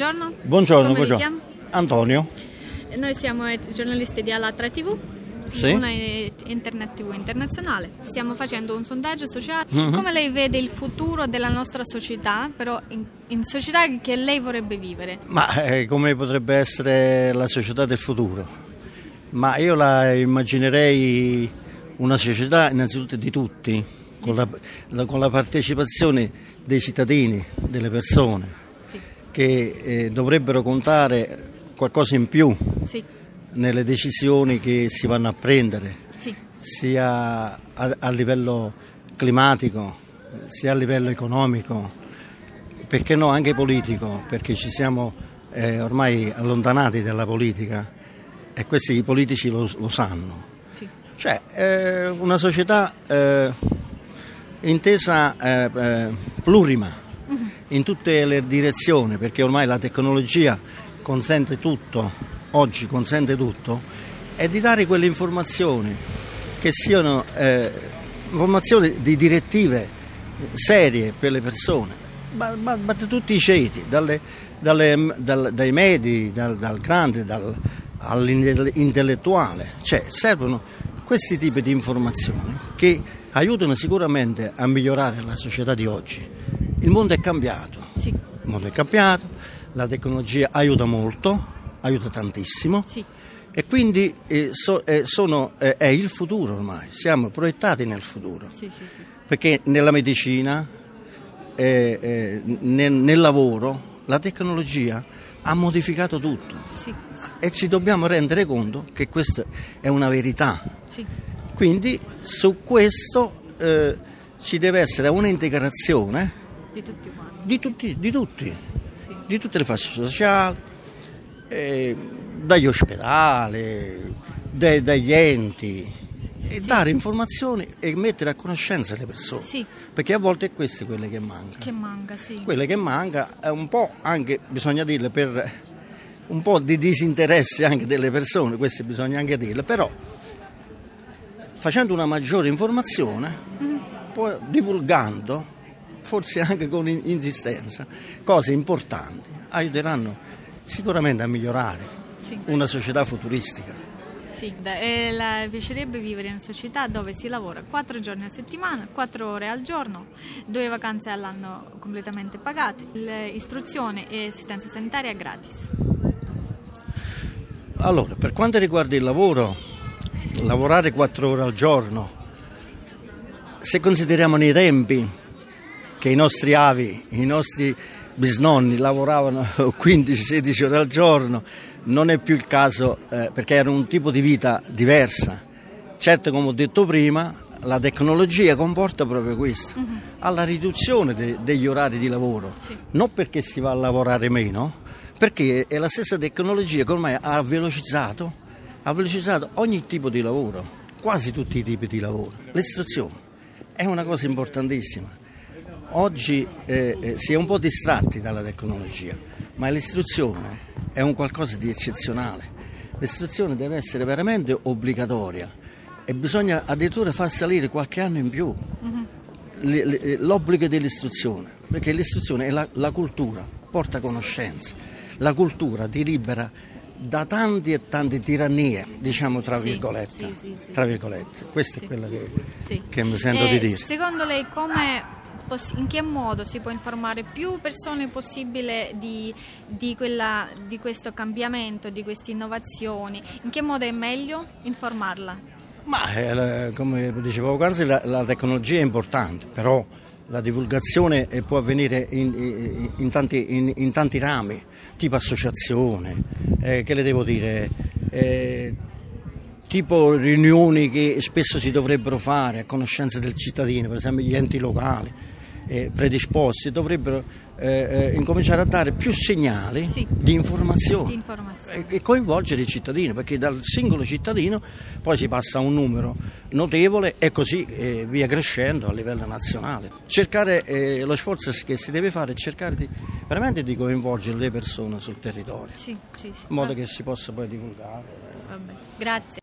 Buongiorno. Buongiorno, buongiorno. Antonio? Noi siamo giornalisti di Alatra TV, Sì. una internet TV internazionale. Stiamo facendo un sondaggio sociale. Mhm. Come lei vede il futuro della nostra società, però in, in società che lei vorrebbe vivere? Ma eh, come potrebbe essere la società del futuro? Ma io la immaginerei una società innanzitutto di tutti, con la, la- con la partecipazione dei cittadini, delle persone, che eh, dovrebbero contare qualcosa in più sì, nelle decisioni che si vanno a prendere, sì, sia a, a livello climatico, sia a livello economico, perché no anche politico, perché ci siamo eh, ormai allontanati dalla politica e questi i politici lo, lo sanno. sì, Cioè, eh, una società eh, intesa eh, eh, plurima in tutte le direzioni, perché ormai la tecnologia consente tutto, oggi consente tutto, e di dare quelle informazioni che siano eh, informazioni di direttive serie per le persone. Ma, ma- ma tutti i ceti, dalle- dalle- dal- dai medi, dal, dal grande, dal, all'intellettuale, cioè servono questi tipi di informazioni che aiutano sicuramente a migliorare la società di oggi. Il mondo è cambiato, sì, il mondo è cambiato, la tecnologia aiuta molto, aiuta tantissimo. Sì, e quindi eh, so- eh, sono- eh, è il futuro ormai, siamo proiettati nel futuro, sì, perché nella medicina, eh, eh, nel, nel lavoro, la tecnologia ha modificato tutto. E ci dobbiamo rendere conto che questa è una verità. Quindi su questo eh, ci deve essere un'integrazione di tutti quanti. di tutti, di tutti, Sì. di tutte le fasce sociali, eh, dagli ospedali, dai- dagli enti, e dare informazioni e mettere a conoscenza le persone. Sì. Perché a volte è questo quello che manca. Che manca, sì. Quello che manca è un po' anche, bisogna dirlo, per un po' di disinteresse anche delle persone, questo bisogna anche dirlo, però facendo una maggiore informazione, Mhm. poi divulgando, forse anche con in- insistenza, cose importanti, aiuteranno sicuramente a migliorare Sì. una società futuristica. Sì, e la piacerebbe vivere in una società dove si lavora quattro giorni a settimana, quattro ore al giorno, due vacanze all'anno completamente pagate, istruzione e assistenza sanitaria gratis. Allora, per quanto riguarda il lavoro, lavorare quattro ore al giorno, se consideriamo nei tempi che i nostri avi, i nostri bisnonni lavoravano 15-16 ore al giorno, non è più il caso eh, perché era un tipo di vita diversa. Certo, come ho detto prima, la tecnologia comporta proprio questo, alla riduzione de- degli orari di lavoro, Sì. non perché si va a lavorare meno, perché è la stessa tecnologia che ormai ha velocizzato, ha velocizzato ogni tipo di lavoro, quasi tutti i tipi di lavoro. L'istruzione è una cosa importantissima. Oggi eh, eh, si è un po' distratti dalla tecnologia, ma l'istruzione è un qualcosa di eccezionale. L'istruzione deve essere veramente obbligatoria e bisogna addirittura far salire qualche anno in più l- l- l'obbligo dell'istruzione, perché l'istruzione è la, la cultura, porta conoscenza, la cultura ti libera da tanti e tante tirannie, diciamo tra virgolette. sì, sì, sì, tra virgolette. Questo è quello che, che mi sento E di dire. Secondo lei come in che modo si può informare più persone possibile di, di quella- di questo cambiamento, di queste innovazioni? In che modo è meglio informarla? Ma eh, come dicevo poc'anzi, la, la tecnologia è importante, però la divulgazione eh, può avvenire in, in- in tanti, in tanti rami, tipo associazione, eh, che le devo dire, eh, tipo riunioni che spesso si dovrebbero fare a conoscenza del cittadino, per esempio gli enti locali eh, predisposti, dovrebbero eh, eh, incominciare a dare più segnali Sì. di informazione Di informazione. e e coinvolgere il cittadino, perché dal singolo cittadino poi si passa a un numero notevole e così eh, via crescendo a livello nazionale. Cercare, eh, lo sforzo che si deve fare è cercare di, veramente di coinvolgere le persone sul territorio, Sì, sì, in modo che si possa poi divulgare. vabbè. Grazie.